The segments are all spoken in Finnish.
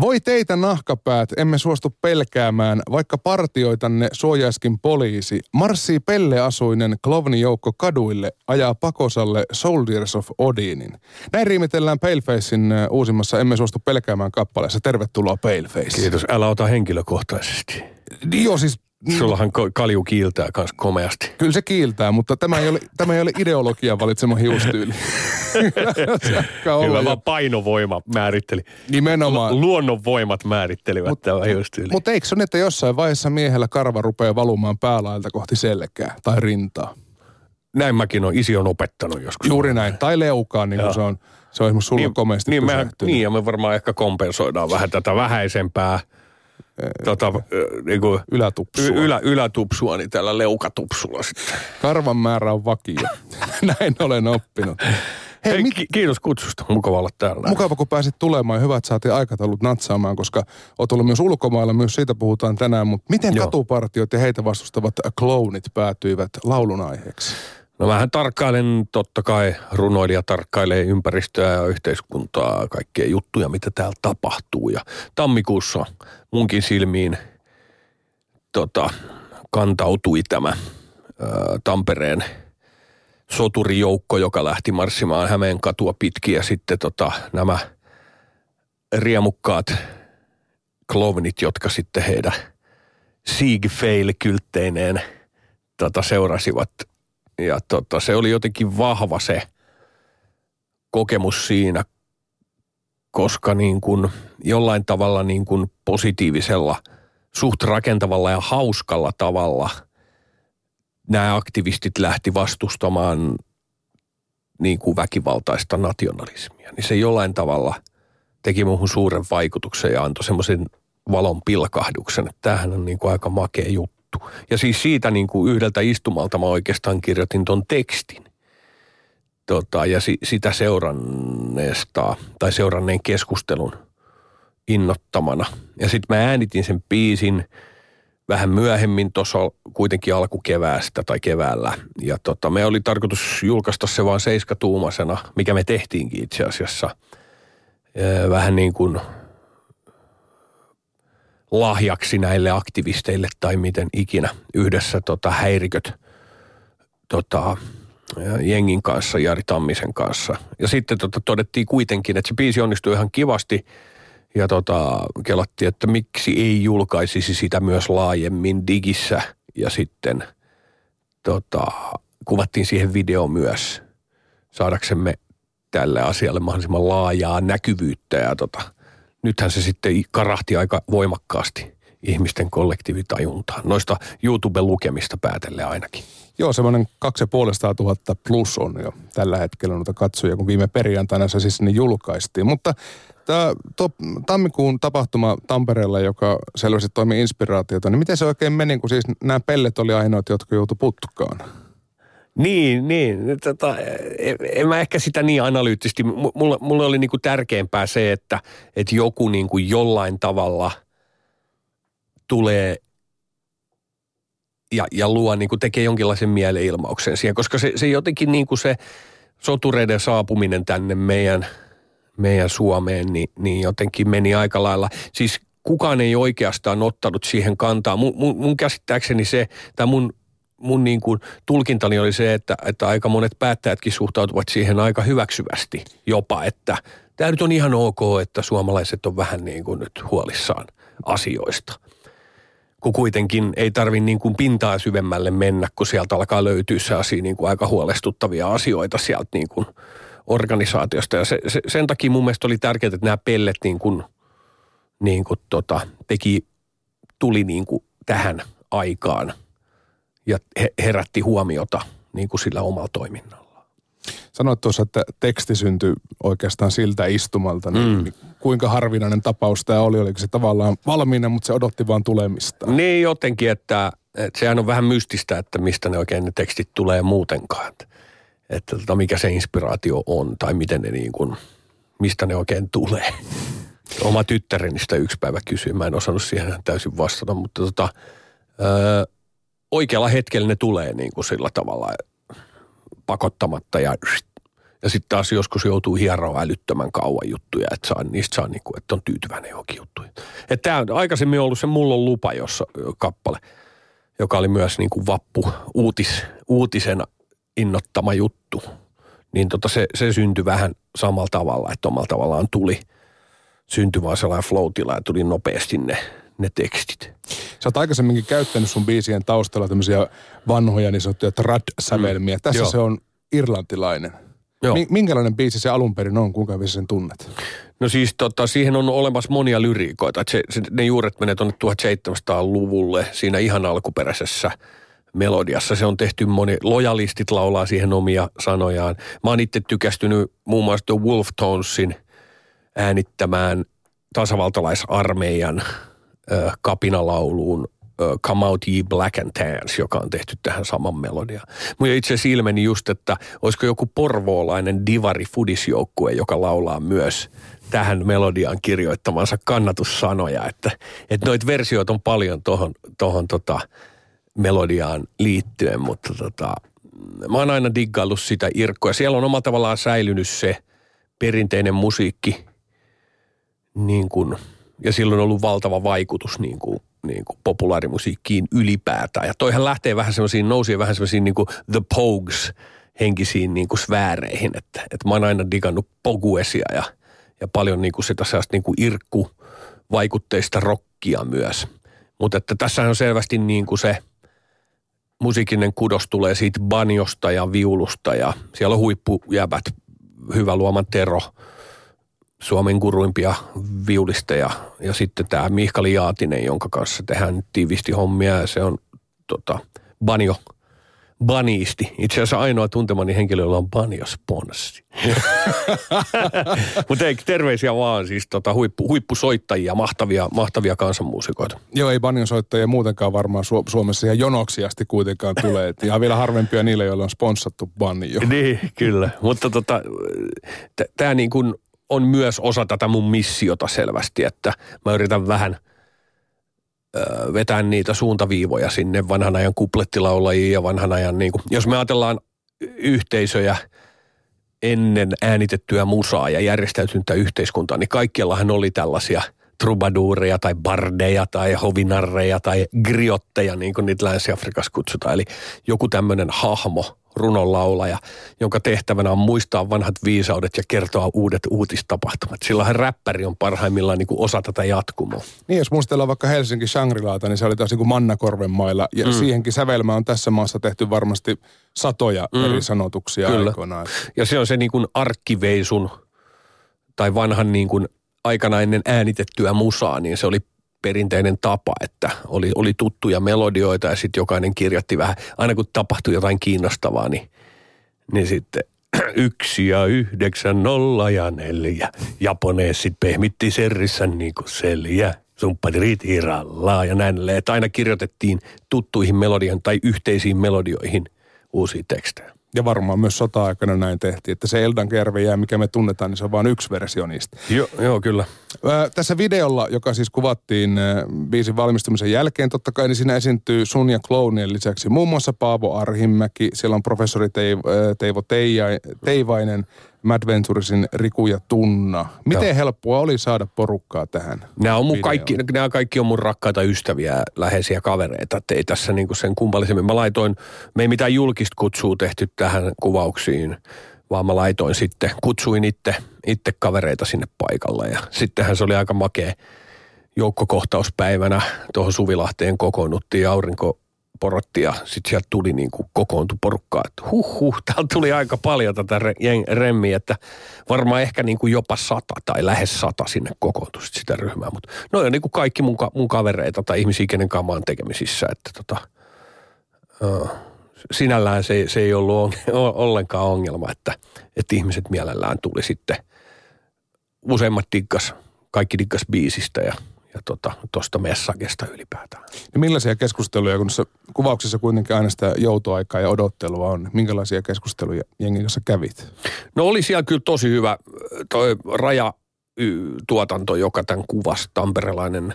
Voi teitä nahkapäät, emme suostu pelkäämään, vaikka partioitanne suojaiskin poliisi. Marssii pelleasuinen klovnijoukko kaduille, ajaa pakosalle Soldiers of Odinin. Näin riimitellään Palefacein uusimmassa Emme suostu pelkäämään kappaleessa. Tervetuloa Paleface. Kiitos, älä ota henkilökohtaisesti. Joo, siis Sullahan ko- kalju kiiltää kans komeasti. Kyllä se kiiltää, mutta tämä ei ole, tämä ei ole ideologian valitsema hiustyyli. Kyllä vaan painovoima määritteli. Nimenomaan. Luonnonvoimat määrittelivät mut, tämä hiustyyli. Mutta eikö se ole, että jossain vaiheessa miehellä karva rupeaa valumaan päälailta kohti selkää tai rintaa? Näin mäkin on, isi on opettanut joskus. Juuri näin, tai leukaan, niin kuin se on, se on esimerkiksi sulla niin, komeasti niin, mehän, niin, ja me varmaan ehkä kompensoidaan vähän tätä vähäisempää tota, niin kuin, ylätupsua. Ylä, ylätupsua, niin tällä leukatupsulla sitten. Karvan määrä on vakio. Näin olen oppinut. Hei, Hei mit... kiitos kutsusta. Mukava olla täällä. Mukava, kun pääsit tulemaan. Hyvä, että saatiin aikataulut natsaamaan, koska olet ollut myös ulkomailla. Myös siitä puhutaan tänään. Mutta miten Joo. katupartiot ja heitä vastustavat kloonit päätyivät laulun aiheeksi? No vähän tarkkailen, totta kai runoilija tarkkailee ympäristöä ja yhteiskuntaa, kaikkea juttuja, mitä täällä tapahtuu. Ja tammikuussa munkin silmiin tota, kantautui tämä ä, Tampereen soturijoukko, joka lähti marssimaan Hämeen katua pitkin ja sitten tota, nämä riemukkaat klovnit, jotka sitten heidän Siegfail-kyltteineen tota, seurasivat – ja tota, se oli jotenkin vahva se kokemus siinä, koska niin kuin jollain tavalla niin kuin positiivisella, suht rakentavalla ja hauskalla tavalla nämä aktivistit lähti vastustamaan niin kuin väkivaltaista nationalismia. Niin se jollain tavalla teki muuhun suuren vaikutuksen ja antoi semmoisen valon pilkahduksen, että tämähän on niin kuin aika makea juttu juttu. Ja siis siitä niin kuin yhdeltä istumalta mä oikeastaan kirjoitin ton tekstin. Tota, ja si, sitä seuranneesta tai seuranneen keskustelun innottamana. Ja sitten mä äänitin sen biisin vähän myöhemmin tuossa kuitenkin alkukeväästä tai keväällä. Ja tota, me oli tarkoitus julkaista se vaan seiskatuumasena, mikä me tehtiinkin itse asiassa. Vähän niin kuin lahjaksi näille aktivisteille tai miten ikinä yhdessä tota, häiriköt tota, jengin kanssa, Jari Tammisen kanssa. Ja sitten tota, todettiin kuitenkin, että se biisi onnistui ihan kivasti ja tota, kelattiin, että miksi ei julkaisisi sitä myös laajemmin digissä ja sitten tota, kuvattiin siihen video myös saadaksemme tälle asialle mahdollisimman laajaa näkyvyyttä ja tota, nythän se sitten karahti aika voimakkaasti ihmisten kollektiivitajuntaan. Noista YouTube-lukemista päätelle ainakin. Joo, semmoinen 2500 tuhatta plus on jo tällä hetkellä noita katsoja, kun viime perjantaina se siis niin julkaistiin. Mutta tämä tuo tammikuun tapahtuma Tampereella, joka selvästi toimi inspiraatiota, niin miten se oikein meni, kun siis nämä pellet oli ainoat, jotka joutu putkaan? Niin, niin. Tota, en, en mä ehkä sitä niin analyyttisesti. Mulle, mulle oli niinku tärkeämpää se, että, että joku niinku jollain tavalla tulee ja, ja luo, niinku tekee jonkinlaisen mieleilmauksen siihen, koska se, se jotenkin niinku se sotureiden saapuminen tänne meidän, meidän Suomeen, niin, niin jotenkin meni aika lailla. Siis kukaan ei oikeastaan ottanut siihen kantaa. Mun, mun, mun käsittääkseni se, tai mun mun niin kuin tulkintani oli se, että, että aika monet päättäjätkin suhtautuvat siihen aika hyväksyvästi jopa, että tämä nyt on ihan ok, että suomalaiset on vähän niin kuin nyt huolissaan asioista. Kun kuitenkin ei tarvi niin kuin pintaa syvemmälle mennä, kun sieltä alkaa löytyä sellaisia niin kuin aika huolestuttavia asioita sieltä niin kuin organisaatiosta. Ja se, se, sen takia mun mielestä oli tärkeää, että nämä pellet niin kuin, niin kuin tota, teki, tuli niin kuin tähän aikaan – ja herätti huomiota niin kuin sillä omalla toiminnalla. Sanoit tuossa, että teksti syntyi oikeastaan siltä istumalta, niin mm. kuinka harvinainen tapaus tämä oli? Oliko se tavallaan valmiina, mutta se odotti vaan tulemista? Niin jotenkin, että, että sehän on vähän mystistä, että mistä ne oikein ne tekstit tulee muutenkaan. Että, että tota, mikä se inspiraatio on tai miten ne niin kuin, mistä ne oikein tulee. Oma tyttäreni sitä yksi päivä kysyi, mä en osannut siihen täysin vastata, mutta tota, öö, oikealla hetkellä ne tulee niin kuin sillä tavalla pakottamatta ja, Ja sitten taas joskus joutuu hieroa älyttömän kauan juttuja, että saa, niistä saa niinku, että on tyytyväinen johonkin juttuihin. Että tämä on aikaisemmin ollut se Mulla on lupa, jossa kappale, joka oli myös niinku vappu uutis, uutisena innottama juttu. Niin tota se, se syntyi vähän samalla tavalla, että omalla tavallaan tuli, syntyi vaan sellainen flow tuli nopeasti ne, ne tekstit. Sä oot aikaisemminkin käyttänyt sun biisien taustalla tämmöisiä vanhoja niin sanottuja trad-sävelmiä. Mm. Tässä Joo. se on irlantilainen. Joo. Minkälainen biisi se alun perin on, kuinka hyvin sen tunnet? No siis tota, siihen on olemassa monia lyriikoita. Se, se, ne juuret menee tuonne 1700-luvulle siinä ihan alkuperäisessä melodiassa. Se on tehty moni, lojalistit laulaa siihen omia sanojaan. Mä oon itse tykästynyt muun muassa The Wolf Tonesin äänittämään tasavaltalaisarmeijan ö, kapinalauluun Come Out Ye Black and Tans, joka on tehty tähän saman melodia. Mutta itse asiassa ilmeni just, että olisiko joku porvoolainen divari fudisjoukkue, joka laulaa myös tähän melodiaan kirjoittamansa kannatussanoja. Että, että noita versioita on paljon tuohon tohon tota melodiaan liittyen, mutta tota, mä oon aina diggaillut sitä Irkkoa. Siellä on omalla tavallaan säilynyt se perinteinen musiikki, niin kuin, ja silloin on ollut valtava vaikutus niin kuin niin kuin populaarimusiikkiin ylipäätään. Ja toihan lähtee vähän semmoisiin, nousi vähän semmoisiin niin kuin The Pogues henkisiin niin kuin sfääreihin. Että, että mä oon aina digannut poguesia ja, ja paljon niin kuin sitä sellaista niin kuin irkku vaikutteista rockia myös. Mutta että tässä on selvästi niin kuin se musiikinen kudos tulee siitä banjosta ja viulusta ja siellä on huippujäbät, hyvä luoman Tero – Suomen guruimpia viulisteja. Ja sitten tämä Mihkali Jaatinen, jonka kanssa tehdään tiivisti hommia ja se on tota, banjo, baniisti. Itse asiassa ainoa tuntemani henkilö, jolla on banjosponssi. Mutta ei, terveisiä vaan siis tota, huippu, huippusoittajia, mahtavia, mahtavia kansanmuusikoita. Joo, ei banjosoittajia muutenkaan varmaan Su- Suomessa ihan jonoksi asti kuitenkaan tulee. Et ihan vielä harvempia niille, joilla on sponssattu banjo. niin, kyllä. Mutta tota, tämä niin kuin on myös osa tätä mun missiota selvästi, että mä yritän vähän ö, vetää niitä suuntaviivoja sinne vanhan ajan kuplettilaulajiin ja vanhan ajan, niin kuin, jos me ajatellaan yhteisöjä ennen äänitettyä musaa ja järjestäytynyttä yhteiskuntaa, niin kaikkiallahan oli tällaisia trubaduureja tai bardeja tai hovinarreja tai griotteja, niin kuin niitä Länsi-Afrikassa kutsutaan. Eli joku tämmöinen hahmo, runonlaulaja, jonka tehtävänä on muistaa vanhat viisaudet ja kertoa uudet uutistapahtumat. Silloinhan räppäri on parhaimmillaan niin kuin osa tätä jatkumoa. Niin, jos muistellaan vaikka Helsinki Shangri-Laata, niin se oli taas niin kuin Mannakorven mailla. Ja mm. siihenkin sävelmä on tässä maassa tehty varmasti satoja mm. eri sanotuksia Kyllä. aikoinaan. Ja se on se niin kuin arkkiveisun tai vanhan niin kuin aikana ennen äänitettyä musaa, niin se oli perinteinen tapa, että oli, oli tuttuja melodioita ja sitten jokainen kirjoitti vähän, aina kun tapahtui jotain kiinnostavaa, niin, niin sitten yksi ja yhdeksän, nolla ja neljä. Japoneesit pehmitti serrissä niin kuin seljä. Sumppadrit hirallaa ja näin. Että aina kirjoitettiin tuttuihin melodioihin tai yhteisiin melodioihin uusia tekstejä. Ja varmaan myös sota-aikana näin tehtiin, että se Eldankerve mikä me tunnetaan, niin se on vain yksi versio niistä. Joo, joo kyllä. Ää, tässä videolla, joka siis kuvattiin ää, biisin valmistumisen jälkeen, totta kai, niin siinä esiintyy sun ja Klounien lisäksi muun muassa Paavo Arhimäki, siellä on professori Teivo, Teivo Teija, Teivainen, Mad Venturesin Riku ja Tunna. Miten Joo. helppoa oli saada porukkaa tähän Nämä, on mun kaikki, nämä kaikki on mun rakkaita ystäviä, läheisiä kavereita. Että ei tässä niinku sen kummallisemmin. Mä laitoin, me ei mitään julkista kutsua tehty tähän kuvauksiin, vaan mä laitoin sitten, kutsuin itse, itse kavereita sinne paikalle. Ja sittenhän se oli aika makea joukkokohtauspäivänä tuohon Suvilahteen kokoonnuttiin aurinko porotti ja sitten sieltä tuli niin kuin kokoontui porukkaa, että huh huh, täältä tuli aika paljon tätä remmiä, että varmaan ehkä niin kuin jopa sata tai lähes sata sinne kokoontui sit sitä ryhmää, mutta no on niin kuin kaikki mun, mun kavereita tai ihmisiä, kenen kanssa mä tekemisissä, että tota, uh, sinällään se, se ei ollut on, ollenkaan ongelma, että, että ihmiset mielellään tuli sitten, useimmat diggas, kaikki diggas biisistä ja ja tuosta tota, messagesta ylipäätään. Ja millaisia keskusteluja, kun kuvauksessa kuitenkin aina sitä joutoaikaa ja odottelua on, minkälaisia keskusteluja jengin kanssa kävit? No oli siellä kyllä tosi hyvä toi raja tuotanto, joka tämän kuvasi, tamperelainen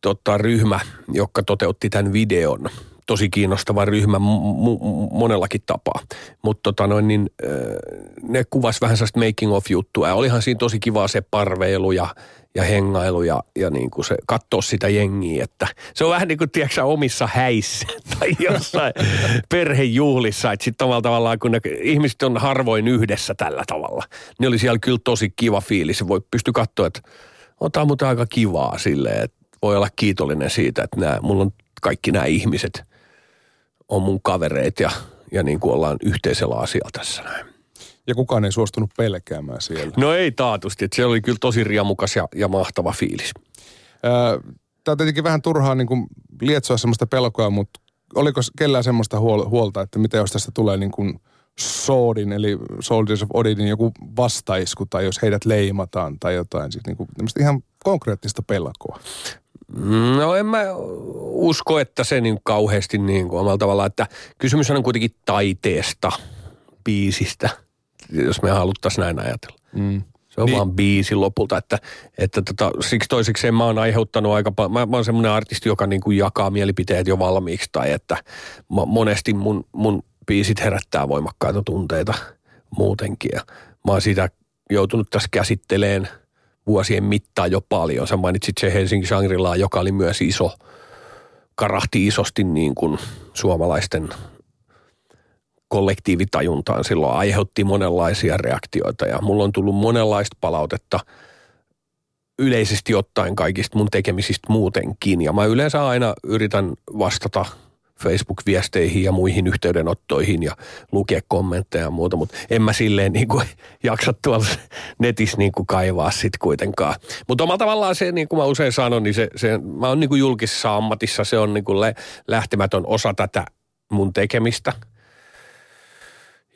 tota, ryhmä, joka toteutti tämän videon. tosi kiinnostava ryhmä m- m- monellakin tapaa. Mutta tota noin, niin, ne kuvas vähän sellaista making of juttua ja olihan siinä tosi kivaa se parveilu ja, ja hengailu ja, ja niin kuin se katsoa sitä jengiä, että se on vähän niin kuin tiedätkö, omissa häissä tai jossain perhejuhlissa, että sitten tavallaan kun ne ihmiset on harvoin yhdessä tällä tavalla, niin oli siellä kyllä tosi kiva fiilis. Voi pysty katsoa, että on tämä aika kivaa silleen, että voi olla kiitollinen siitä, että nämä, mulla on kaikki nämä ihmiset on mun kavereit ja, ja niin kuin ollaan yhteisellä asialla tässä näin. Ja kukaan ei suostunut pelkäämään siellä. No ei taatusti, että se oli kyllä tosi riamukas ja, ja mahtava fiilis. Tämä on tietenkin vähän turhaa niin kuin lietsoa semmoista pelkoa, mutta oliko kellään semmoista huolta, että mitä jos tästä tulee niin kuin Soodin, eli Soldiers of Odinin joku vastaisku, tai jos heidät leimataan tai jotain, siis niin kuin ihan konkreettista pelkoa? No en mä usko, että se niin kauheasti niin kuin omalla tavalla, että kysymys on kuitenkin taiteesta, biisistä, jos me haluttaisiin näin ajatella. Mm. Se on niin. vaan biisi lopulta, että, että tota, siksi toiseksi mä oon aiheuttanut aika paljon, mä, mä oon semmoinen artisti, joka niin kuin jakaa mielipiteet jo valmiiksi, tai että monesti mun, mun biisit herättää voimakkaita tunteita muutenkin, ja mä oon sitä joutunut tässä käsitteleen – vuosien mittaan jo paljon. Sä mainitsit se Helsingin shangri joka oli myös iso, karahti isosti niin kuin suomalaisten kollektiivitajuntaan silloin, aiheutti monenlaisia reaktioita ja mulla on tullut monenlaista palautetta yleisesti ottaen kaikista mun tekemisistä muutenkin ja mä yleensä aina yritän vastata Facebook-viesteihin ja muihin yhteydenottoihin ja lukea kommentteja ja muuta, mutta en mä silleen niin kuin jaksa tuolla netissä niin kuin kaivaa sit kuitenkaan. Mutta omalla tavallaan se, niin kuin mä usein sanon, niin se, se mä oon niin kuin julkisessa ammatissa, se on niin kuin lähtemätön osa tätä mun tekemistä.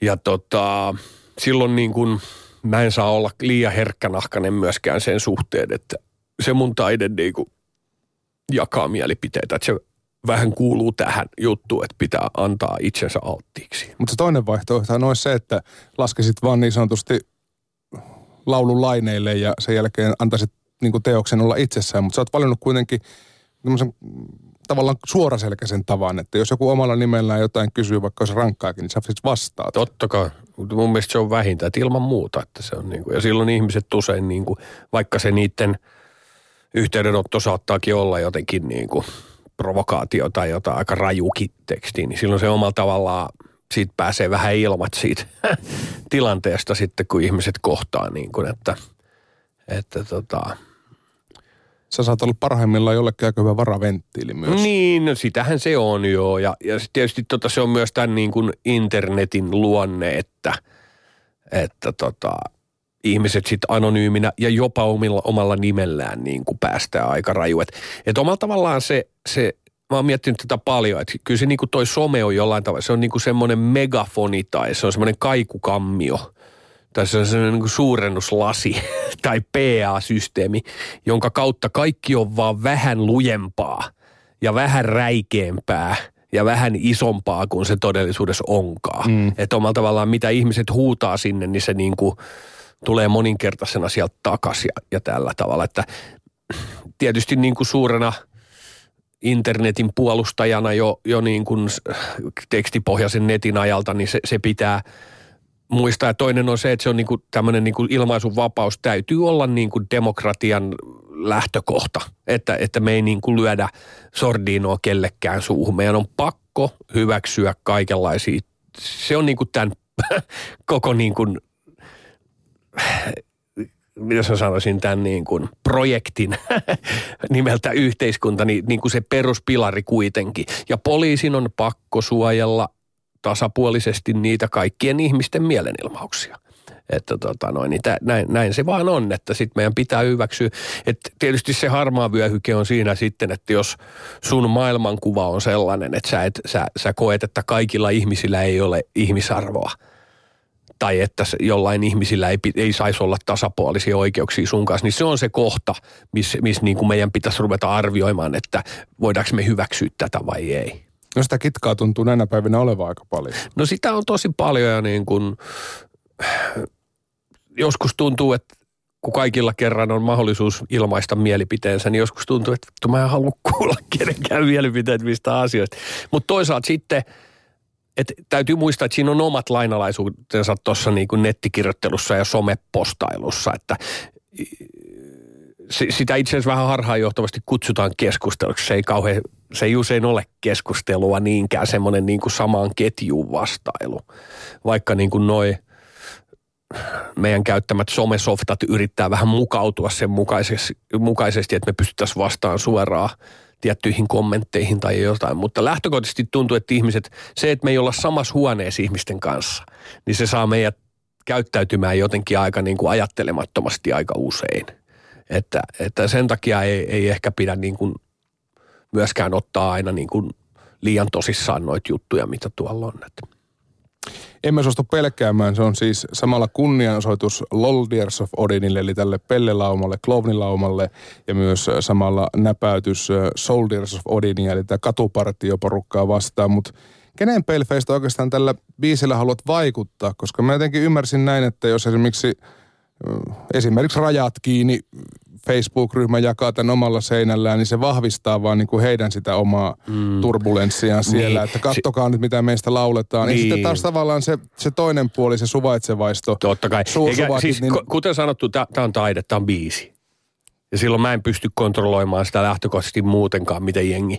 Ja tota, silloin niin kuin mä en saa olla liian herkkänahkainen myöskään sen suhteen, että se mun taide niin kuin jakaa mielipiteitä, että se vähän kuuluu tähän juttuun, että pitää antaa itsensä alttiiksi. Mutta se toinen vaihtoehto on se, että laskesit vaan niin sanotusti laulun laineille ja sen jälkeen antaisit niin teoksen olla itsessään. Mutta sä oot valinnut kuitenkin tavallaan suoraselkäisen tavan, että jos joku omalla nimellään jotain kysyy, vaikka olisi rankkaakin, niin sä siis vastaat. Totta kai. Mun mielestä se on vähintä, että ilman muuta. Että se on niin kuin, ja silloin ihmiset usein, niin kuin, vaikka se niiden yhteydenotto saattaakin olla jotenkin niin kuin – provokaatio tai jotain aika rajukin tekstiin, niin silloin se omalla tavallaan siitä pääsee vähän ilmat siitä tilanteesta sitten, kun ihmiset kohtaa niin kuin, että, että tota, Sä saat olla parhaimmillaan jollekin aika hyvä varaventtiili myös. Niin, no sitähän se on joo. Ja, ja tietysti tota, se on myös tämän niin kuin internetin luonne, että, että tota, ihmiset sitten anonyyminä ja jopa omilla, omalla nimellään niin kuin päästään aika raju. Että et omalla tavallaan se, se, mä oon miettinyt tätä paljon, että kyllä se niin kuin toi some on jollain tavalla, se on niin kuin semmoinen megafoni tai se on semmoinen kaikukammio tai se on semmoinen niin kuin suurennuslasi tai PA-systeemi, jonka kautta kaikki on vaan vähän lujempaa ja vähän räikeämpää ja vähän isompaa kuin se todellisuudessa onkaan. Mm. Että omalla tavallaan mitä ihmiset huutaa sinne, niin se niin kuin – tulee moninkertaisena sieltä takaisin ja, ja tällä tavalla. Että tietysti niin kuin suurena internetin puolustajana jo, jo niin kuin tekstipohjaisen netin ajalta, niin se, se pitää muistaa. Ja toinen on se, että se on niin kuin tämmöinen niin kuin ilmaisun vapaus täytyy olla niin kuin demokratian lähtökohta, että, että me ei niin kuin lyödä sordiinoa kellekään suuhun. Meidän on pakko hyväksyä kaikenlaisia. Se on niin kuin tämän koko niin kuin jos mä sanoisin tämän niin kuin projektin nimeltä yhteiskunta, niin, niin kuin se peruspilari kuitenkin. Ja poliisin on pakko suojella tasapuolisesti niitä kaikkien ihmisten mielenilmauksia. Että tota noin, niin tä, näin, näin, se vaan on, että sitten meidän pitää hyväksyä. Että tietysti se harmaa vyöhyke on siinä sitten, että jos sun maailmankuva on sellainen, että sä, et, sä, sä koet, että kaikilla ihmisillä ei ole ihmisarvoa – tai että jollain ihmisillä ei, ei saisi olla tasapuolisia oikeuksia sun kanssa, niin se on se kohta, missä miss niin kuin meidän pitäisi ruveta arvioimaan, että voidaanko me hyväksyä tätä vai ei. No sitä kitkaa tuntuu näinä päivinä olevan aika paljon. No sitä on tosi paljon ja niin kuin, joskus tuntuu, että kun kaikilla kerran on mahdollisuus ilmaista mielipiteensä, niin joskus tuntuu, että mä en halua kuulla kenenkään mielipiteet mistä asioista. Mutta toisaalta sitten, että täytyy muistaa, että siinä on omat lainalaisuutensa tuossa niin kuin nettikirjoittelussa ja somepostailussa, että sitä itse asiassa vähän harhaanjohtavasti kutsutaan keskusteluksi. Se ei, kauhean, se ei usein ole keskustelua niinkään semmoinen niin kuin samaan ketjuun vastailu. Vaikka niin kuin noi meidän käyttämät somesoftat yrittää vähän mukautua sen mukaisesti, että me pystyttäisiin vastaan suoraan tiettyihin kommentteihin tai jotain. Mutta lähtökohtaisesti tuntuu, että ihmiset, se, että me ei olla samassa huoneessa ihmisten kanssa, niin se saa meidät käyttäytymään jotenkin aika niin kuin ajattelemattomasti aika usein. Että, että sen takia ei, ei ehkä pidä niin kuin myöskään ottaa aina niin kuin liian tosissaan noita juttuja, mitä tuolla on. Että emme suostu pelkäämään. Se on siis samalla kunnianosoitus Loldiers of Odinille, eli tälle pellelaumalle, klovnilaumalle, ja myös samalla näpäytys Soldiers of Odinia, eli tämä katupartioporukkaa vastaan. Mutta kenen pelfeistä oikeastaan tällä biisillä haluat vaikuttaa? Koska mä jotenkin ymmärsin näin, että jos esimerkiksi esimerkiksi rajat kiinni Facebook-ryhmä jakaa tämän omalla seinällään, niin se vahvistaa vaan niin kuin heidän sitä omaa mm. turbulenssiaan siellä, niin. että kattokaa si- nyt mitä meistä lauletaan. Niin. Ja sitten taas tavallaan se, se toinen puoli, se suvaitsevaisto. Totta kai. Su- Eikä, siis, niin... Kuten sanottu, tämä on taide, tämä on biisi. Ja silloin mä en pysty kontrolloimaan sitä lähtökohtaisesti muutenkaan, miten jengi,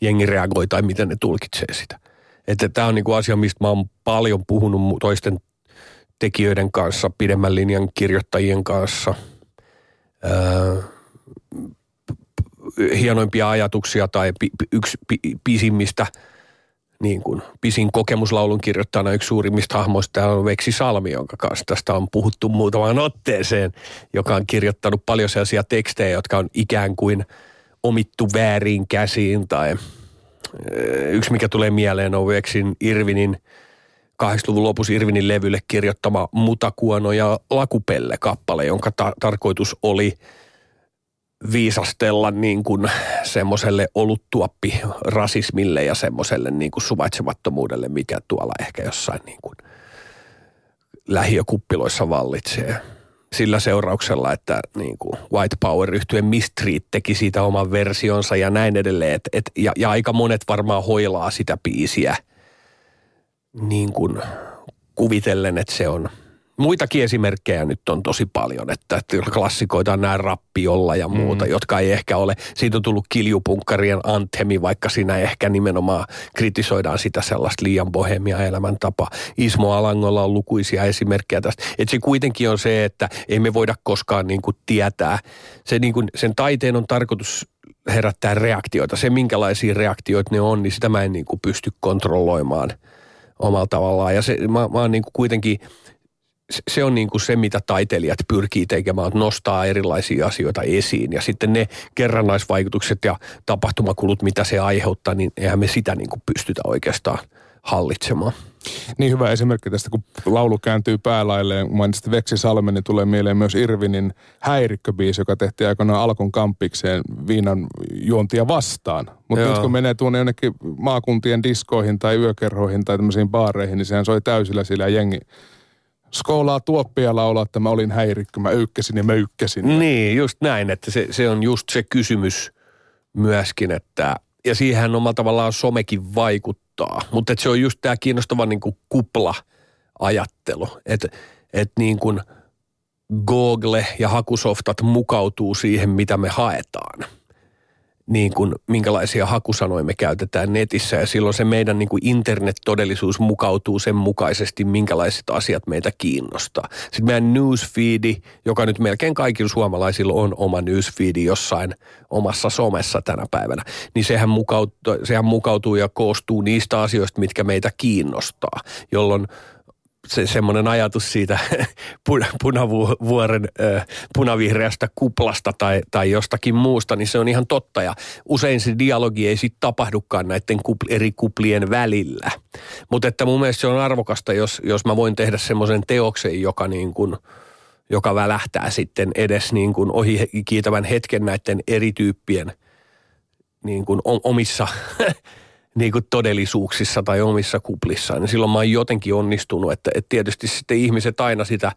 jengi reagoi tai miten ne tulkitsee sitä. Että tämä on niinku asia, mistä mä oon paljon puhunut toisten tekijöiden kanssa, pidemmän linjan kirjoittajien kanssa – öö, hienoimpia ajatuksia tai pi, yksi pi, pisimmistä, niin kuin pisin kokemuslaulun kirjoittajana yksi suurimmista hahmoista on Veksi Salmi, jonka kanssa tästä on puhuttu muutamaan otteeseen, joka on kirjoittanut paljon sellaisia tekstejä, jotka on ikään kuin omittu väärin käsiin tai yksi mikä tulee mieleen on Veksin Irvinin – 80-luvun lopussa Irvinin levylle kirjoittama Mutakuono ja Lakupelle-kappale, jonka ta- tarkoitus oli viisastella niin kuin semmoiselle oluttuoppi rasismille ja semmoiselle niin kuin suvaitsemattomuudelle, mikä tuolla ehkä jossain niin kuin lähiökuppiloissa vallitsee. Sillä seurauksella, että niin kuin White Power yhtyen Mistreet teki siitä oman versionsa ja näin edelleen. Et, et, ja, ja aika monet varmaan hoilaa sitä biisiä – niin kuin kuvitellen, että se on Muitakin esimerkkejä nyt on tosi paljon, että, klassikoita on nämä rappiolla ja muuta, mm. jotka ei ehkä ole, siitä on tullut kiljupunkkarien anthemi, vaikka siinä ehkä nimenomaan kritisoidaan sitä sellaista liian bohemia elämäntapaa. Ismo Alangolla on lukuisia esimerkkejä tästä. Että se kuitenkin on se, että ei me voida koskaan niin kuin tietää. Se niin kuin, sen taiteen on tarkoitus herättää reaktioita. Se, minkälaisia reaktioita ne on, niin sitä mä en niin kuin pysty kontrolloimaan – omalla tavallaan. Ja se, mä, mä oon niin kuin kuitenkin, se on niin kuin se, mitä taiteilijat pyrkii tekemään, että nostaa erilaisia asioita esiin. Ja sitten ne kerrannaisvaikutukset ja tapahtumakulut, mitä se aiheuttaa, niin eihän me sitä niin kuin pystytä oikeastaan hallitsemaan. Niin hyvä esimerkki tästä, kun laulu kääntyy päälailleen. Mainitsit Veksi Salmen, niin tulee mieleen myös Irvinin häirikköbiisi, joka tehtiin aikanaan Alkon kampikseen viinan juontia vastaan. Mutta nyt kun menee tuonne jonnekin maakuntien diskoihin tai yökerhoihin tai tämmöisiin baareihin, niin sehän soi täysillä sillä jengi skoolaa tuoppia laulaa, että mä olin häirikkö, mä ykkäsin ja mä ykkäsin. Niin, just näin, että se, se on just se kysymys myöskin, että ja siihen omalla tavallaan somekin vaikuttaa. Mutta se on just tämä kiinnostava niin kuin kupla-ajattelu, että et niin kuin Google ja hakusoftat mukautuu siihen, mitä me haetaan – niin kuin, minkälaisia hakusanoja me käytetään netissä ja silloin se meidän niin kuin internet-todellisuus mukautuu sen mukaisesti, minkälaiset asiat meitä kiinnostaa. Sitten meidän newsfeedi, joka nyt melkein kaikilla suomalaisilla on oma newsfeedi jossain omassa somessa tänä päivänä, niin sehän mukautuu, sehän mukautuu ja koostuu niistä asioista, mitkä meitä kiinnostaa, jolloin – se semmoinen ajatus siitä punavuoren punavihreästä kuplasta tai, tai jostakin muusta, niin se on ihan totta. Ja usein se dialogi ei sitten tapahdukaan näiden kupl, eri kuplien välillä. Mutta että mun mielestä se on arvokasta, jos, jos mä voin tehdä semmoisen teoksen, joka niin kuin, joka välähtää sitten edes niin kuin ohi kiitävän hetken näiden eri tyyppien niin kuin omissa niin kuin todellisuuksissa tai omissa kuplissaan, niin silloin mä oon jotenkin onnistunut, että, että tietysti sitten ihmiset aina sitä,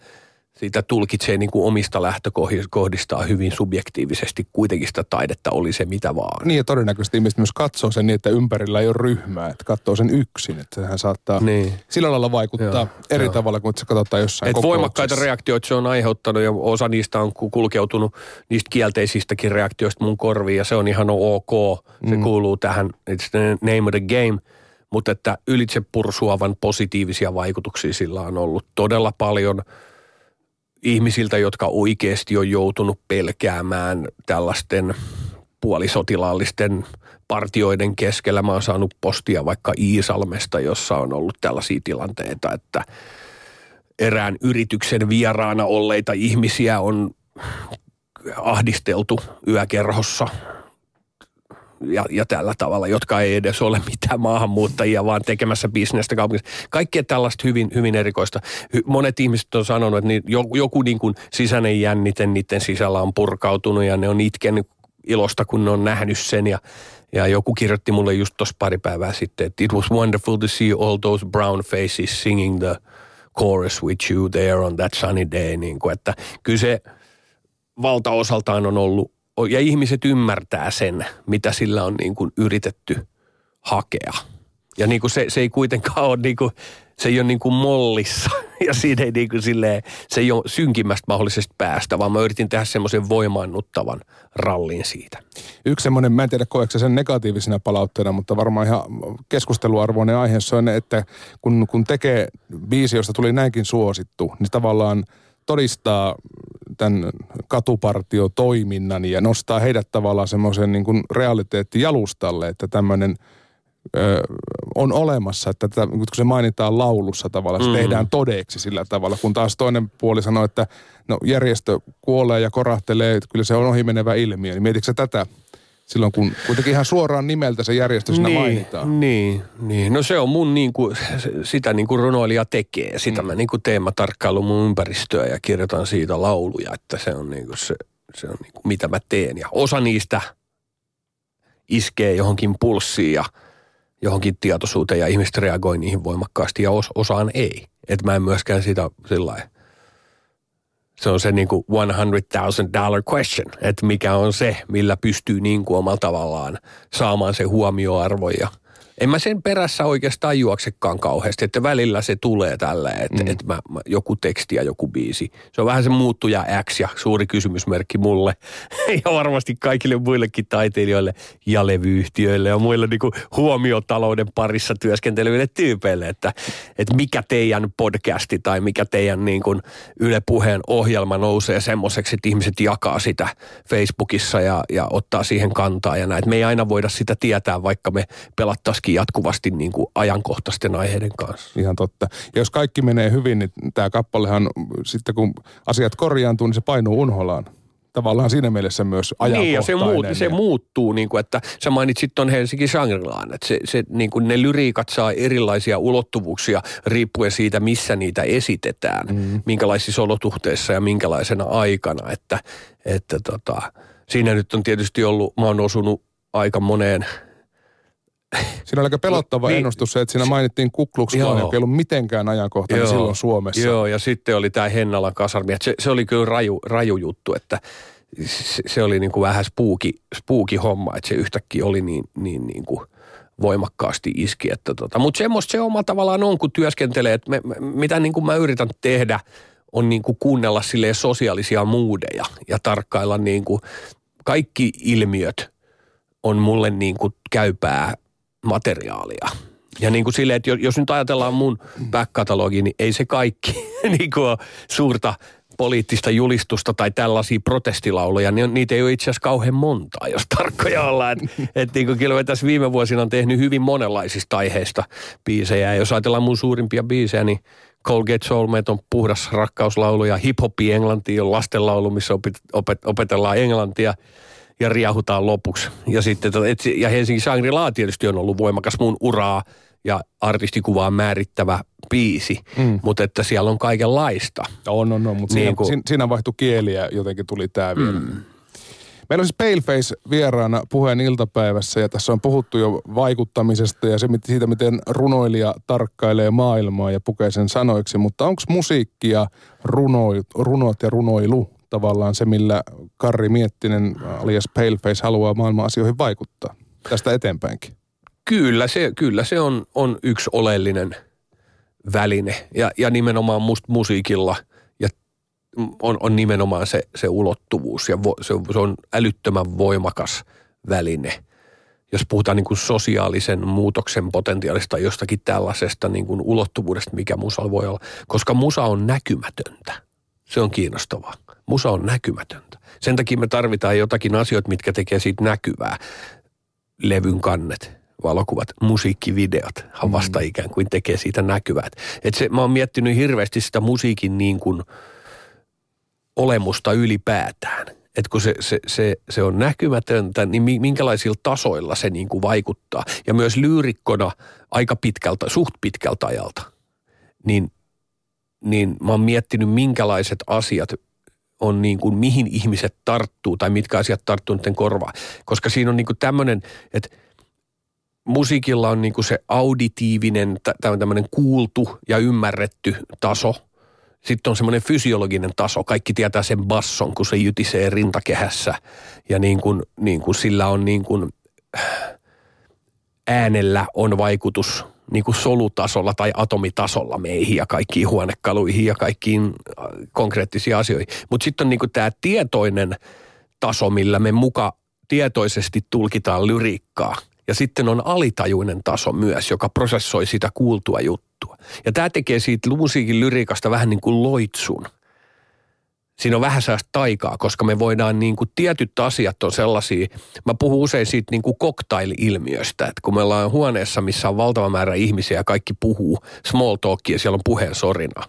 sitä tulkitsee niin kuin omista lähtökohdistaan hyvin subjektiivisesti. Kuitenkin sitä taidetta oli se mitä vaan. Niin ja todennäköisesti ihmiset myös katsoo sen niin, että ympärillä ei ole ryhmää, että katsoo sen yksin. Että sehän saattaa niin. sillä lailla vaikuttaa joo, eri joo. tavalla kuin se katsotaan jossain Et voimakkaita reaktioita se on aiheuttanut ja osa niistä on kulkeutunut niistä kielteisistäkin reaktioista mun korviin ja se on ihan ok. Se mm. kuuluu tähän, it's the name of the game – mutta että ylitse pursuavan positiivisia vaikutuksia sillä on ollut todella paljon ihmisiltä, jotka oikeasti on joutunut pelkäämään tällaisten puolisotilaallisten partioiden keskellä. Mä oon saanut postia vaikka Iisalmesta, jossa on ollut tällaisia tilanteita, että erään yrityksen vieraana olleita ihmisiä on ahdisteltu yökerhossa ja, ja tällä tavalla, jotka ei edes ole mitään maahanmuuttajia, vaan tekemässä bisnestä kaupungissa. Kaikkea tällaista hyvin, hyvin erikoista. Monet ihmiset on sanonut, että niin joku, joku niin kuin sisäinen jännite niiden sisällä on purkautunut ja ne on itkenyt ilosta, kun ne on nähnyt sen ja ja joku kirjoitti mulle just tuossa pari päivää sitten, että it was wonderful to see all those brown faces singing the chorus with you there on that sunny day. Niin kuin, että kyllä se valtaosaltaan on ollut ja ihmiset ymmärtää sen, mitä sillä on niin kuin yritetty hakea. Ja niin kuin se, se ei kuitenkaan ole niin kuin, se ei ole niin kuin mollissa ja siinä ei niin kuin silleen, se ei ole synkimmästä mahdollisesta päästä, vaan mä yritin tehdä semmoisen voimaannuttavan rallin siitä. Yksi semmoinen, mä en tiedä koetko sen negatiivisena palautteena, mutta varmaan ihan keskusteluarvoinen aihe on, että kun, kun tekee biisi, josta tuli näinkin suosittu, niin tavallaan todistaa tämän katupartiotoiminnan ja nostaa heidät tavallaan semmoisen niin kuin realiteettijalustalle, että tämmöinen ö, on olemassa, että tätä, kun se mainitaan laulussa tavallaan, se mm. tehdään todeksi sillä tavalla, kun taas toinen puoli sanoo, että no järjestö kuolee ja korahtelee, että kyllä se on ohimenevä ilmiö, niin mietitkö tätä silloin, kun kuitenkin ihan suoraan nimeltä se järjestö siinä niin, mainitaan. Niin, niin, no se on mun niin kuin, sitä niin kuin runoilija tekee. Sitä mm. mä niin kuin teen, mä tarkkailu mun ympäristöä ja kirjoitan siitä lauluja, että se on niin kuin se, se on niin kuin mitä mä teen. Ja osa niistä iskee johonkin pulssiin ja johonkin tietoisuuteen ja ihmiset reagoi niihin voimakkaasti ja os, osaan ei. Että mä en myöskään sitä sillä lailla se on se niin kuin 100,000 dollar question, että mikä on se, millä pystyy niin kuin omalla tavallaan saamaan se huomioarvo ja – en mä sen perässä oikeastaan juoksekaan kauheasti, että välillä se tulee tällä, että, mm. että mä, mä, joku teksti ja joku biisi. Se on vähän se muuttuja X ja suuri kysymysmerkki mulle ja varmasti kaikille muillekin taiteilijoille ja levyyhtiöille ja muille niin kuin huomiotalouden parissa työskenteleville tyypeille, että, että mikä teidän podcasti tai mikä teidän niin kuin Yle Puheen ohjelma nousee semmoiseksi, että ihmiset jakaa sitä Facebookissa ja, ja ottaa siihen kantaa ja näin. Me ei aina voida sitä tietää, vaikka me pelattaisiin myöskin jatkuvasti niin kuin ajankohtaisten aiheiden kanssa. Ihan totta. Ja jos kaikki menee hyvin, niin tämä kappalehan sitten kun asiat korjaantuu, niin se painuu unholaan tavallaan siinä mielessä myös ajankohtainen. Niin, ja se, muut, se muuttuu, niin kuin, että sä mainitsit tuon Helsinki Shangri-Laan, että se, se, niin kuin ne lyriikat saa erilaisia ulottuvuuksia riippuen siitä, missä niitä esitetään, mm. minkälaisissa olotuhteissa ja minkälaisena aikana, että, että tota, siinä nyt on tietysti ollut, mä oon osunut aika moneen – Siinä oli aika pelottava niin, ennustus se, että siinä mainittiin Kuklukslaan, joka ei ollut mitenkään ajankohtainen joo, silloin Suomessa. Joo, ja sitten oli tämä Hennalan kasarmi. Se, se oli kyllä raju, raju juttu, että se, se oli niin kuin vähän spooky, spooky homma, että se yhtäkkiä oli niin, niin, niin kuin voimakkaasti iski. Että tota. Mutta semmoista se omalla tavallaan on, kun työskentelee, että me, mitä niin kuin mä yritän tehdä, on niin kuin kuunnella silleen sosiaalisia muudeja ja tarkkailla niin kuin kaikki ilmiöt on mulle niin kuin käypää materiaalia. Ja niin kuin silleen, että jos nyt ajatellaan mun back niin ei se kaikki niin kuin suurta poliittista julistusta tai tällaisia protestilauluja, niin niitä ei ole itse asiassa kauhean montaa, jos tarkkoja ollaan. Että et niin kyllä tässä viime vuosina on tehnyt hyvin monenlaisista aiheista biisejä. Ja jos ajatellaan mun suurimpia biisejä, niin Colgate Soulmate on puhdas rakkauslaulu ja hip-hopi englanti on lastenlaulu, missä opet, opet, opetellaan englantia – ja riahutaan lopuksi. Ja, sitten, et, ja Helsingin Shangri-La tietysti on ollut voimakas mun uraa ja artistikuvaa määrittävä biisi, mm. mutta että siellä on kaikenlaista. On, on, on, mutta niin siinä, kun... siinä vaihtui kieliä jotenkin tuli tämä vielä. Mm. Meillä on siis Paleface vieraana puheen iltapäivässä ja tässä on puhuttu jo vaikuttamisesta ja siitä, miten runoilija tarkkailee maailmaa ja pukee sen sanoiksi. Mutta onko musiikki ja runo, runot ja runoilu tavallaan se, millä Karri Miettinen alias Paleface haluaa maailman asioihin vaikuttaa tästä eteenpäinkin? Kyllä se, kyllä se on, on yksi oleellinen väline ja, ja nimenomaan musta musiikilla ja on, on nimenomaan se, se ulottuvuus ja vo, se, se on älyttömän voimakas väline. Jos puhutaan niin kuin sosiaalisen muutoksen potentiaalista jostakin tällaisesta niin kuin ulottuvuudesta, mikä musa voi olla, koska musa on näkymätöntä. Se on kiinnostavaa. Musa on näkymätöntä. Sen takia me tarvitaan jotakin asioita, mitkä tekee siitä näkyvää. Levyn kannet, valokuvat, musiikkivideot mm. vasta ikään kuin tekee siitä näkyvää. Et se, mä oon miettinyt hirveästi sitä musiikin niin kuin olemusta ylipäätään. Että kun se, se, se, se on näkymätöntä, niin minkälaisilla tasoilla se niin kuin vaikuttaa. Ja myös lyyrikkona aika pitkältä, suht pitkältä ajalta, niin, niin mä oon miettinyt minkälaiset asiat on niin kuin, mihin ihmiset tarttuu tai mitkä asiat tarttuu niiden korvaan. Koska siinä on niin kuin tämmöinen, että musiikilla on niin kuin se auditiivinen, tämmöinen kuultu ja ymmärretty taso. Sitten on semmoinen fysiologinen taso. Kaikki tietää sen basson, kun se jytisee rintakehässä. Ja niin kuin, niin kuin sillä on niin kuin, äänellä on vaikutus niin kuin solutasolla tai atomitasolla meihin ja kaikkiin huonekaluihin ja kaikkiin äh, konkreettisiin asioihin. Mutta sitten on niin kuin tämä tietoinen taso, millä me muka tietoisesti tulkitaan lyriikkaa. Ja sitten on alitajuinen taso myös, joka prosessoi sitä kuultua juttua. Ja tämä tekee siitä musiikin lyriikasta vähän niin kuin loitsun – siinä on vähän sellaista taikaa, koska me voidaan niin kuin tietyt asiat on sellaisia, mä puhun usein siitä niin kuin cocktail-ilmiöstä, että kun me ollaan huoneessa, missä on valtava määrä ihmisiä ja kaikki puhuu small talkia, siellä on puheen sorina.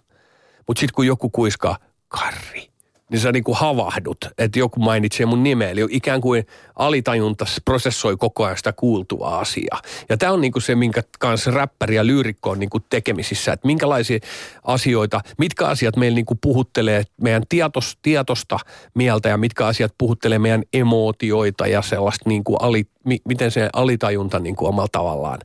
Mutta sitten kun joku kuiskaa, Karri, niin sä niin kuin havahdut, että joku mainitsee mun nimeä. Eli ikään kuin alitajunta prosessoi koko ajan sitä kuultua asiaa. Ja tämä on niin kuin se, minkä kanssa räppäri ja lyyrikko on niin kuin tekemisissä, että minkälaisia asioita, mitkä asiat meillä niin kuin puhuttelee meidän tietos, tietosta mieltä ja mitkä asiat puhuttelee meidän emootioita ja sellaista niin kuin ali, miten se alitajunta niin kuin omalla tavallaan.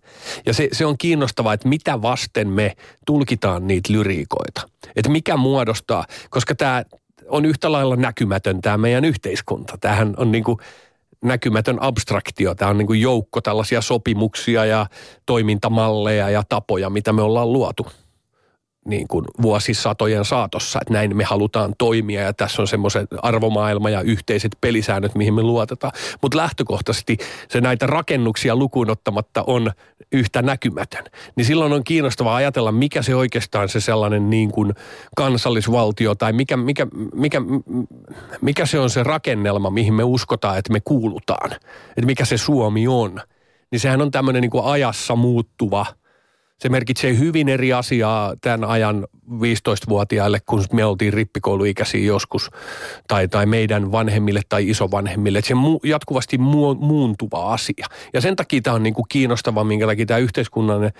Ja se, se on kiinnostavaa, että mitä vasten me tulkitaan niitä lyriikoita. Että mikä muodostaa, koska tämä on yhtä lailla näkymätön tämä meidän yhteiskunta. Tämähän on niin kuin näkymätön abstraktio. Tämä on niin kuin joukko tällaisia sopimuksia ja toimintamalleja ja tapoja, mitä me ollaan luotu niin kuin vuosisatojen saatossa, että näin me halutaan toimia ja tässä on semmoiset arvomaailma ja yhteiset pelisäännöt, mihin me luotetaan. Mutta lähtökohtaisesti se näitä rakennuksia lukuun ottamatta on yhtä näkymätön. Niin silloin on kiinnostavaa ajatella, mikä se oikeastaan se sellainen niin kuin kansallisvaltio tai mikä, mikä, mikä, mikä se on se rakennelma, mihin me uskotaan, että me kuulutaan. Että mikä se Suomi on. Niin sehän on tämmöinen niin kuin ajassa muuttuva – se merkitsee hyvin eri asiaa tämän ajan 15-vuotiaille, kun me oltiin rippikouluikäisiä joskus, tai, tai meidän vanhemmille tai isovanhemmille. Että se mu, jatkuvasti mu, muuntuva asia. Ja sen takia tämä on niin kuin kiinnostava, minkä takia tämä yhteiskunnallinen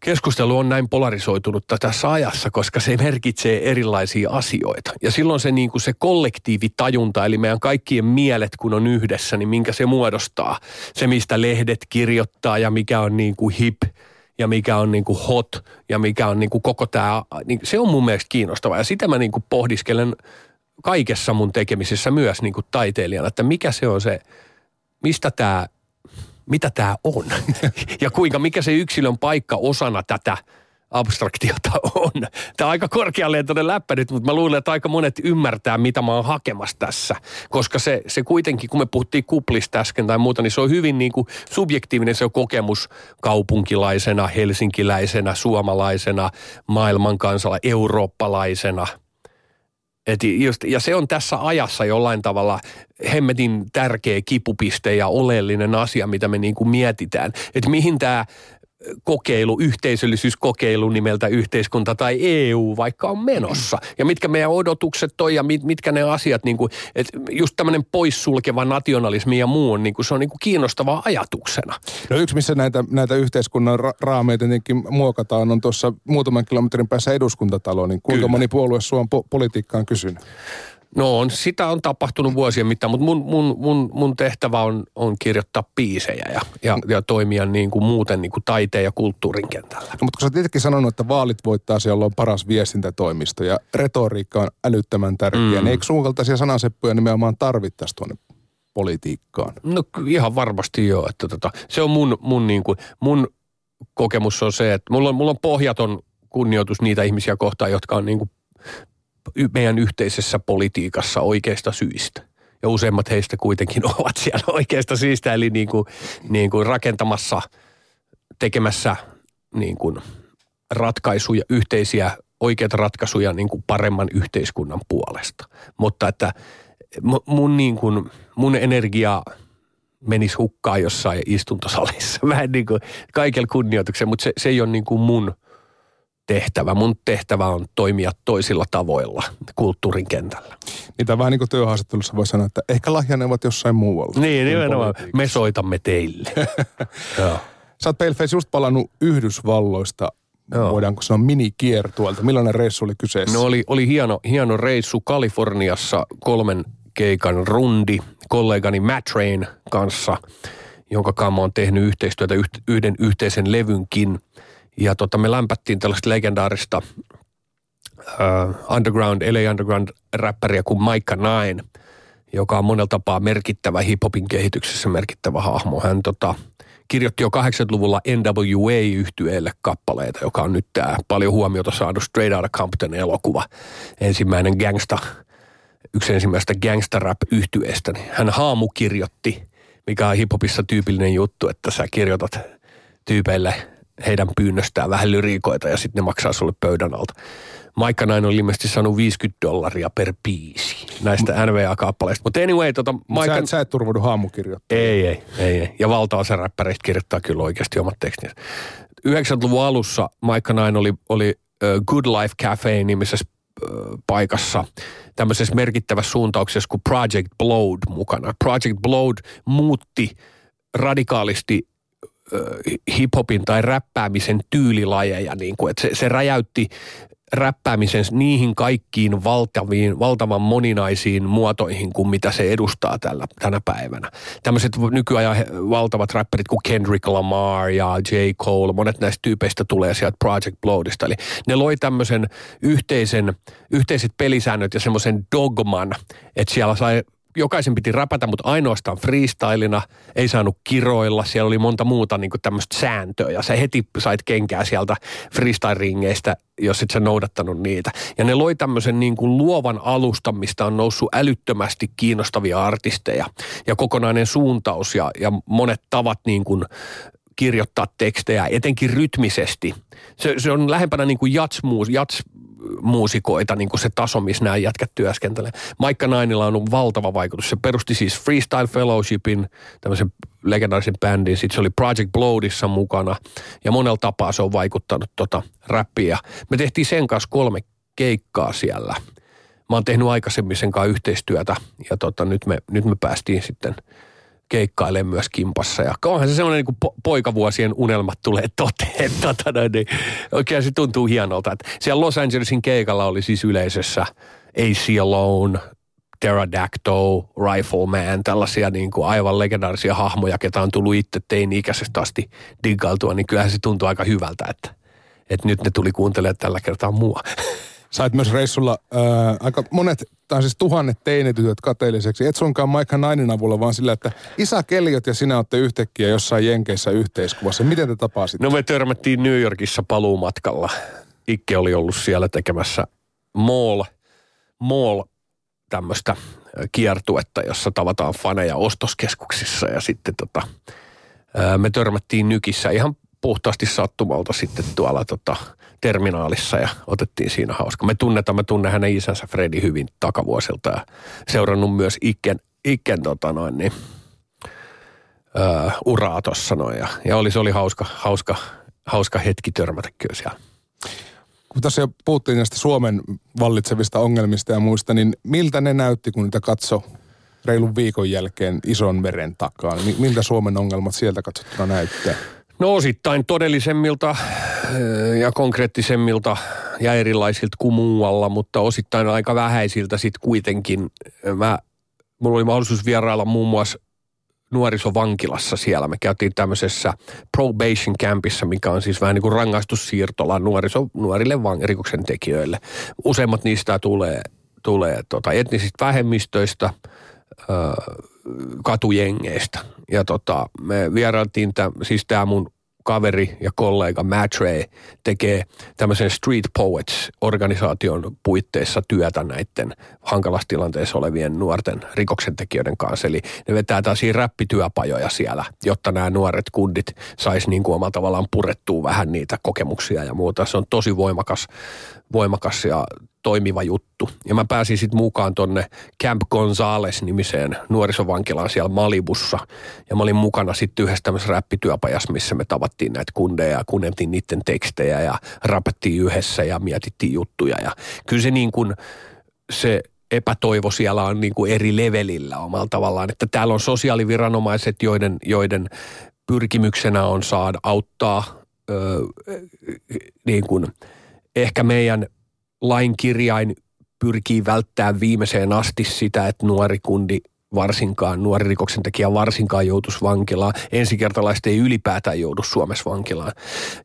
keskustelu on näin polarisoitunut tässä ajassa, koska se merkitsee erilaisia asioita. Ja silloin se, niin kuin se kollektiivitajunta, eli meidän kaikkien mielet, kun on yhdessä, niin minkä se muodostaa. Se, mistä lehdet kirjoittaa ja mikä on niin kuin hip – ja mikä on niin kuin hot ja mikä on niin kuin koko tämä, niin se on mun mielestä kiinnostavaa. Ja sitä mä niin kuin pohdiskelen kaikessa mun tekemisissä myös niin kuin taiteilijana, että mikä se on se, mistä tämä, mitä tämä on ja kuinka, mikä se yksilön paikka osana tätä – abstraktiota on. Tämä on aika korkealentoinen läppä nyt, mutta mä luulen, että aika monet ymmärtää, mitä mä oon hakemassa tässä. Koska se, se kuitenkin, kun me puhuttiin kuplista äsken tai muuta, niin se on hyvin niin kuin subjektiivinen se on kokemus kaupunkilaisena, helsinkiläisenä, suomalaisena, maailmankansalla, eurooppalaisena – et just, ja se on tässä ajassa jollain tavalla hemmetin tärkeä kipupiste ja oleellinen asia, mitä me niin kuin mietitään. Että mihin tämä kokeilu, yhteisöllisyyskokeilu nimeltä yhteiskunta tai EU vaikka on menossa. Ja mitkä meidän odotukset on ja mit, mitkä ne asiat, niin kuin, että just tämmöinen poissulkeva nationalismi ja muu, niin kuin se on niin kuin kiinnostavaa ajatuksena. No yksi, missä näitä, näitä yhteiskunnan ra- raameja tietenkin muokataan, on tuossa muutaman kilometrin päässä eduskuntatalo, niin kuinka Kyllä. moni puolue sua on po- politiikkaan kysynyt? No on, sitä on tapahtunut vuosien mittaan, mutta mun, mun, mun, mun tehtävä on, on kirjoittaa biisejä ja, ja, ja toimia niin kuin muuten niin kuin taiteen ja kulttuurin kentällä. No, mutta kun sä tietenkin sanonut, että vaalit voittaa siellä on paras viestintätoimisto ja retoriikka on älyttömän tärkeä, mm. niin eikö sun kaltaisia sanaseppuja nimenomaan tarvittaisi tuonne politiikkaan? No ihan varmasti joo, että tota, se on mun, mun, niin kuin, mun kokemus on se, että mulla on, mulla on pohjaton kunnioitus niitä ihmisiä kohtaan, jotka on niin kuin meidän yhteisessä politiikassa oikeista syistä. Ja useimmat heistä kuitenkin ovat siellä oikeista syistä, eli niin kuin, niin kuin rakentamassa, tekemässä niin kuin ratkaisuja, yhteisiä oikeita ratkaisuja niin kuin paremman yhteiskunnan puolesta. Mutta että mun, niin kuin, mun energia menisi hukkaan jossain istuntosalissa. Vähän niin kuin kaikella kunnioituksen, mutta se, se ei ole niin kuin mun – tehtävä. Mun tehtävä on toimia toisilla tavoilla kulttuurin kentällä. Niitä vähän niin kuin työhaastattelussa voi sanoa, että ehkä lahjanevat jossain muualla. Niin, nimenomaan. Me soitamme teille. Joo. Sä oot Paleface just palannut Yhdysvalloista. Joo. Voidaanko sanoa minikiertuolta? Millainen reissu oli kyseessä? No oli, oli hieno, hieno reissu Kaliforniassa kolmen keikan rundi kollegani Matt Rain kanssa, jonka kanssa mä oon tehnyt yhteistyötä yhden yhteisen levynkin – ja tota, me lämpättiin tällaista legendaarista uh, underground, LA Underground-räppäriä kuin Maika Nine, joka on monella tapaa merkittävä hiphopin kehityksessä merkittävä hahmo. Hän tota, kirjoitti jo 80-luvulla NWA-yhtyeelle kappaleita, joka on nyt tämä paljon huomiota saanut Straight Outta Compton elokuva. Ensimmäinen gangsta, yksi ensimmäistä gangsta rap yhtyeestä niin hän haamukirjoitti, mikä on hiphopissa tyypillinen juttu, että sä kirjoitat tyypeille – heidän pyynnöstään vähän lyriikoita ja sitten ne maksaa sulle pöydän alta. Maikka näin on ilmeisesti saanut 50 dollaria per biisi näistä NVA-kappaleista. Mutta anyway, tota, Maikka... Sä, et, sä et turvaudu haamukirjoittamaan. Ei, ei, ei, ei. Ja valtaosa räppäreistä kirjoittaa kyllä oikeasti omat tekstinsä. 90-luvun alussa Maikka näin oli, oli Good Life Cafe nimisessä paikassa tämmöisessä merkittävässä suuntauksessa kuin Project Blood mukana. Project Blood muutti radikaalisti hiphopin tai räppäämisen tyylilajeja, niin kuin, että se, se räjäytti räppäämisen niihin kaikkiin valtaviin, valtavan moninaisiin muotoihin kuin mitä se edustaa tällä, tänä päivänä. Tämmöiset nykyajan valtavat räppärit kuin Kendrick Lamar ja J. Cole, monet näistä tyypeistä tulee sieltä Project Bloodista. Eli ne loi tämmöisen yhteisen, yhteiset pelisäännöt ja semmoisen dogman, että siellä sai jokaisen piti räpätä, mutta ainoastaan freestylina, ei saanut kiroilla, siellä oli monta muuta niin tämmöistä sääntöä ja sä heti sait kenkää sieltä freestyle-ringeistä, jos et sä noudattanut niitä. Ja ne loi tämmöisen niin kuin luovan alusta, mistä on noussut älyttömästi kiinnostavia artisteja ja kokonainen suuntaus ja, ja monet tavat niin kuin kirjoittaa tekstejä, etenkin rytmisesti. Se, se on lähempänä niin kuin jats, jats muusikoita, niin kuin se taso, missä nämä jätkät työskentelee. Maikka Nainilla on ollut valtava vaikutus. Se perusti siis Freestyle Fellowshipin, tämmöisen legendaarisen bändin. Sitten se oli Project Bloodissa mukana ja monella tapaa se on vaikuttanut tota räppiä. Me tehtiin sen kanssa kolme keikkaa siellä. Mä oon tehnyt aikaisemmin sen kanssa yhteistyötä ja tota, nyt, me, nyt me päästiin sitten – keikkailee myös kimpassa. Ja onhan se semmoinen niin kuin poikavuosien unelmat tulee toteen. Tota, niin, oikein se tuntuu hienolta. Että siellä Los Angelesin keikalla oli siis yleisössä AC Alone, Pterodactyl, Rifleman, tällaisia niin kuin aivan legendaarisia hahmoja, ketä on tullut itse teini-ikäisestä asti diggailtua, niin kyllähän se tuntuu aika hyvältä, että, että nyt ne tuli kuuntelemaan tällä kertaa mua. Sait myös reissulla ää, aika monet, tai siis tuhannet teinitytöt kateelliseksi. Et sunkaan Maikka Nainin avulla, vaan sillä, että isä Kelliot ja sinä olette yhtäkkiä jossain Jenkeissä yhteiskuvassa. Miten te tapasitte? No me törmättiin New Yorkissa paluumatkalla. Ikke oli ollut siellä tekemässä mall, mall tämmöistä kiertuetta, jossa tavataan faneja ostoskeskuksissa ja sitten tota, me törmättiin Nykissä ihan puhtaasti sattumalta sitten tuolla tota, terminaalissa ja otettiin siinä hauska. Me tunnetaan, mä tunnen hänen isänsä Fredi hyvin takavuosilta ja seurannut myös Ikken, Ikken tota noin, niin, ö, uraa tossa noin. Ja, ja oli, se oli hauska, hauska, hauska hetki törmätä kyllä siellä. Kun tässä jo puhuttiin näistä Suomen vallitsevista ongelmista ja muista, niin miltä ne näytti, kun niitä katso reilun viikon jälkeen ison meren takaa? Miltä Suomen ongelmat sieltä katsottuna näyttää? No osittain todellisemmilta ja konkreettisemmilta ja erilaisilta kuin muualla, mutta osittain aika vähäisiltä sitten kuitenkin. Mä, mulla oli mahdollisuus vierailla muun muassa nuorisovankilassa siellä. Me käytiin tämmöisessä probation campissa, mikä on siis vähän niin kuin rangaistussiirtola nuoriso, nuorille van, rikoksen tekijöille. Useimmat niistä tulee, tulee tota etnisistä vähemmistöistä, ö, katujengeistä. Ja tota, me vierailtiin, tämän, siis tämä mun kaveri ja kollega Matt Ray tekee tämmöisen Street Poets-organisaation puitteissa työtä näiden hankalassa tilanteessa olevien nuorten rikoksentekijöiden kanssa. Eli ne vetää taas räppityöpajoja siellä, jotta nämä nuoret kundit sais niin kuin omalla tavallaan purettua vähän niitä kokemuksia ja muuta. Se on tosi voimakas, voimakas ja toimiva juttu. Ja mä pääsin sitten mukaan tonne Camp Gonzales-nimiseen nuorisovankilaan siellä Malibussa. Ja mä olin mukana sitten yhdessä tämmöisessä räppityöpajassa, missä me tavattiin näitä kundeja ja kuunneltiin niiden tekstejä ja rapettiin yhdessä ja mietittiin juttuja. Ja kyllä se niin kuin se epätoivo siellä on niin kuin eri levelillä omalla tavallaan. Että täällä on sosiaaliviranomaiset, joiden, joiden pyrkimyksenä on saada auttaa öö, niin kuin ehkä meidän lain kirjain pyrkii välttämään viimeiseen asti sitä, että nuori kundi varsinkaan, nuori rikoksentekijä varsinkaan joutuisi vankilaan. Ensikertalaiset ei ylipäätään joudu Suomessa vankilaan.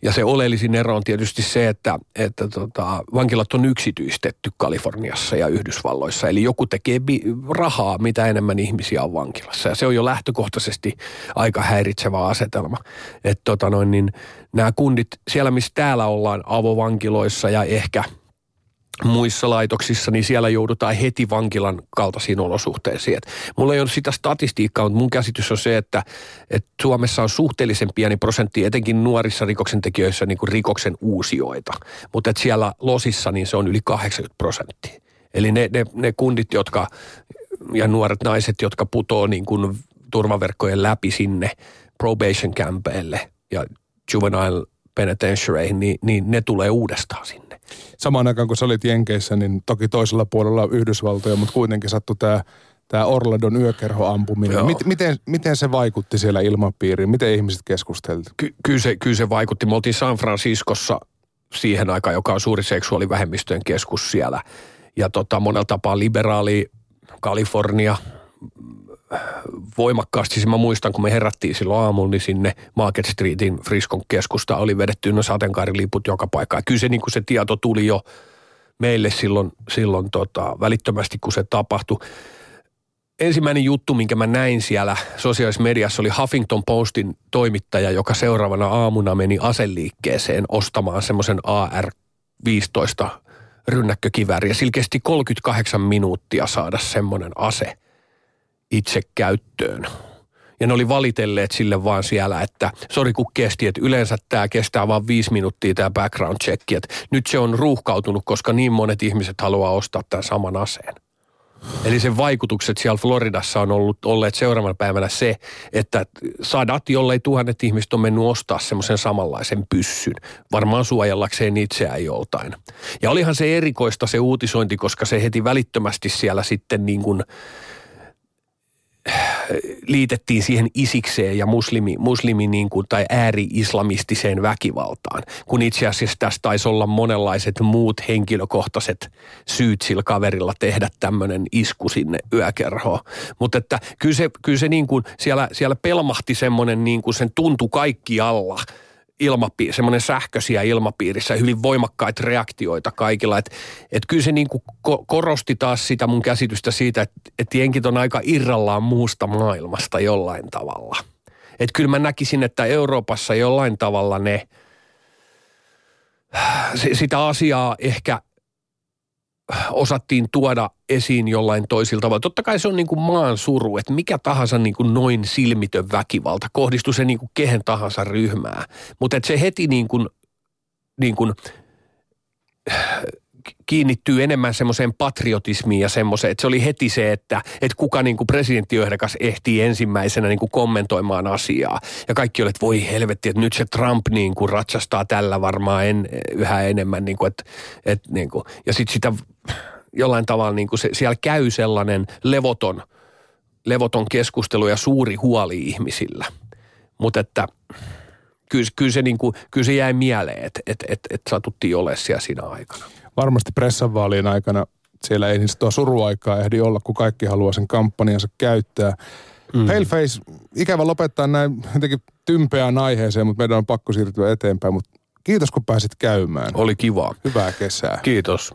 Ja se oleellisin ero on tietysti se, että, että tota, vankilat on yksityistetty Kaliforniassa ja Yhdysvalloissa. Eli joku tekee bi- rahaa, mitä enemmän ihmisiä on vankilassa. Ja se on jo lähtökohtaisesti aika häiritsevä asetelma. Että tota noin, niin nämä kundit, siellä missä täällä ollaan avovankiloissa ja ehkä – muissa laitoksissa, niin siellä joudutaan heti vankilan kaltaisiin olosuhteisiin. Et mulla ei ole sitä statistiikkaa, mutta mun käsitys on se, että, että Suomessa on suhteellisen pieni prosentti, etenkin nuorissa rikoksentekijöissä niin kuin rikoksen uusioita. Mutta siellä losissa niin se on yli 80 prosenttia. Eli ne, ne, ne kundit, jotka ja nuoret naiset, jotka putoo niin kuin turvaverkkojen läpi sinne probation campeille ja juvenile penitentiaryihin, niin, niin ne tulee uudestaan sinne. Samaan aikaan kun sä olit Jenkeissä, niin toki toisella puolella Yhdysvaltoja, mutta kuitenkin sattui tämä tämä Orladon yökerhoampuminen. Mit, miten, miten se vaikutti siellä ilmapiiriin? Miten ihmiset keskustelivat? Ky- kyllä, se, kyllä se vaikutti. Me oltiin San Franciscossa siihen aikaan, joka on suuri seksuaalivähemmistöjen keskus siellä. Ja tota, monella tapaa liberaali Kalifornia, voimakkaasti. Siis mä muistan, kun me herättiin silloin aamulla, niin sinne Market Streetin Friskon keskusta oli vedetty no sateenkaariliput joka paikkaan. Kyllä se, niin kuin se tieto tuli jo meille silloin, silloin tota, välittömästi, kun se tapahtui. Ensimmäinen juttu, minkä mä näin siellä sosiaalisessa mediassa, oli Huffington Postin toimittaja, joka seuraavana aamuna meni aseliikkeeseen ostamaan semmoisen AR-15 rynnäkkökivääri. Ja sillä kesti 38 minuuttia saada semmoinen ase itse käyttöön. Ja ne oli valitelleet sille vaan siellä, että sori kun kesti, että yleensä tämä kestää vain viisi minuuttia tämä background check, että nyt se on ruuhkautunut, koska niin monet ihmiset haluaa ostaa tämän saman aseen. Eli sen vaikutukset siellä Floridassa on ollut, olleet seuraavana päivänä se, että sadat, jollei tuhannet ihmiset on mennyt ostaa semmoisen samanlaisen pyssyn, varmaan suojellakseen itseään joltain. Ja olihan se erikoista se uutisointi, koska se heti välittömästi siellä sitten niin kuin – liitettiin siihen isikseen ja muslimi, muslimi niin kuin, tai ääri-islamistiseen väkivaltaan, kun itse asiassa tässä taisi olla monenlaiset muut henkilökohtaiset syyt sillä kaverilla tehdä tämmöinen isku sinne yökerhoon. Mutta että kyllä se, kyllä se niin kuin siellä, siellä pelmahti semmoinen niin kuin sen tuntu kaikki alla – ilmapiiri, semmoinen sähköisiä ilmapiirissä, hyvin voimakkaita reaktioita kaikilla. Että et kyllä se niin kuin ko- korosti taas sitä mun käsitystä siitä, että et jenkit on aika irrallaan muusta maailmasta jollain tavalla. Että kyllä mä näkisin, että Euroopassa jollain tavalla ne, sitä asiaa ehkä osattiin tuoda esiin jollain toisilta tavalla. Totta kai se on niin kuin maan suru, että mikä tahansa niin kuin noin silmitön väkivalta, kohdistuu se niin kuin kehen tahansa ryhmää. Mutta se heti niin kuin, niin kuin kiinnittyy enemmän semmoiseen patriotismiin ja semmoiseen, että se oli heti se, että, että kuka niin kuin presidenttiehdokas ehtii ensimmäisenä niin kuin kommentoimaan asiaa. Ja kaikki oli, että voi helvetti, että nyt se Trump niin kuin ratsastaa tällä varmaan en, yhä enemmän. Niin kuin, että, että niin kuin, ja sitten sitä jollain tavalla niin kuin se, siellä käy sellainen levoton, levoton keskustelu ja suuri huoli ihmisillä. Mutta että kyllä, kyllä, se, niin kuin, kyllä se jäi mieleen, että et, et, et satuttiin ole siellä siinä aikana. Varmasti pressanvaalien aikana siellä ei niin tuo suruaikaa ehdi olla, kun kaikki haluaa sen kampanjansa käyttää. Mm. Paleface, ikävä lopettaa näin jotenkin tympeään aiheeseen, mutta meidän on pakko siirtyä eteenpäin. Mutta kiitos kun pääsit käymään. Oli kiva. Hyvää kesää. Kiitos.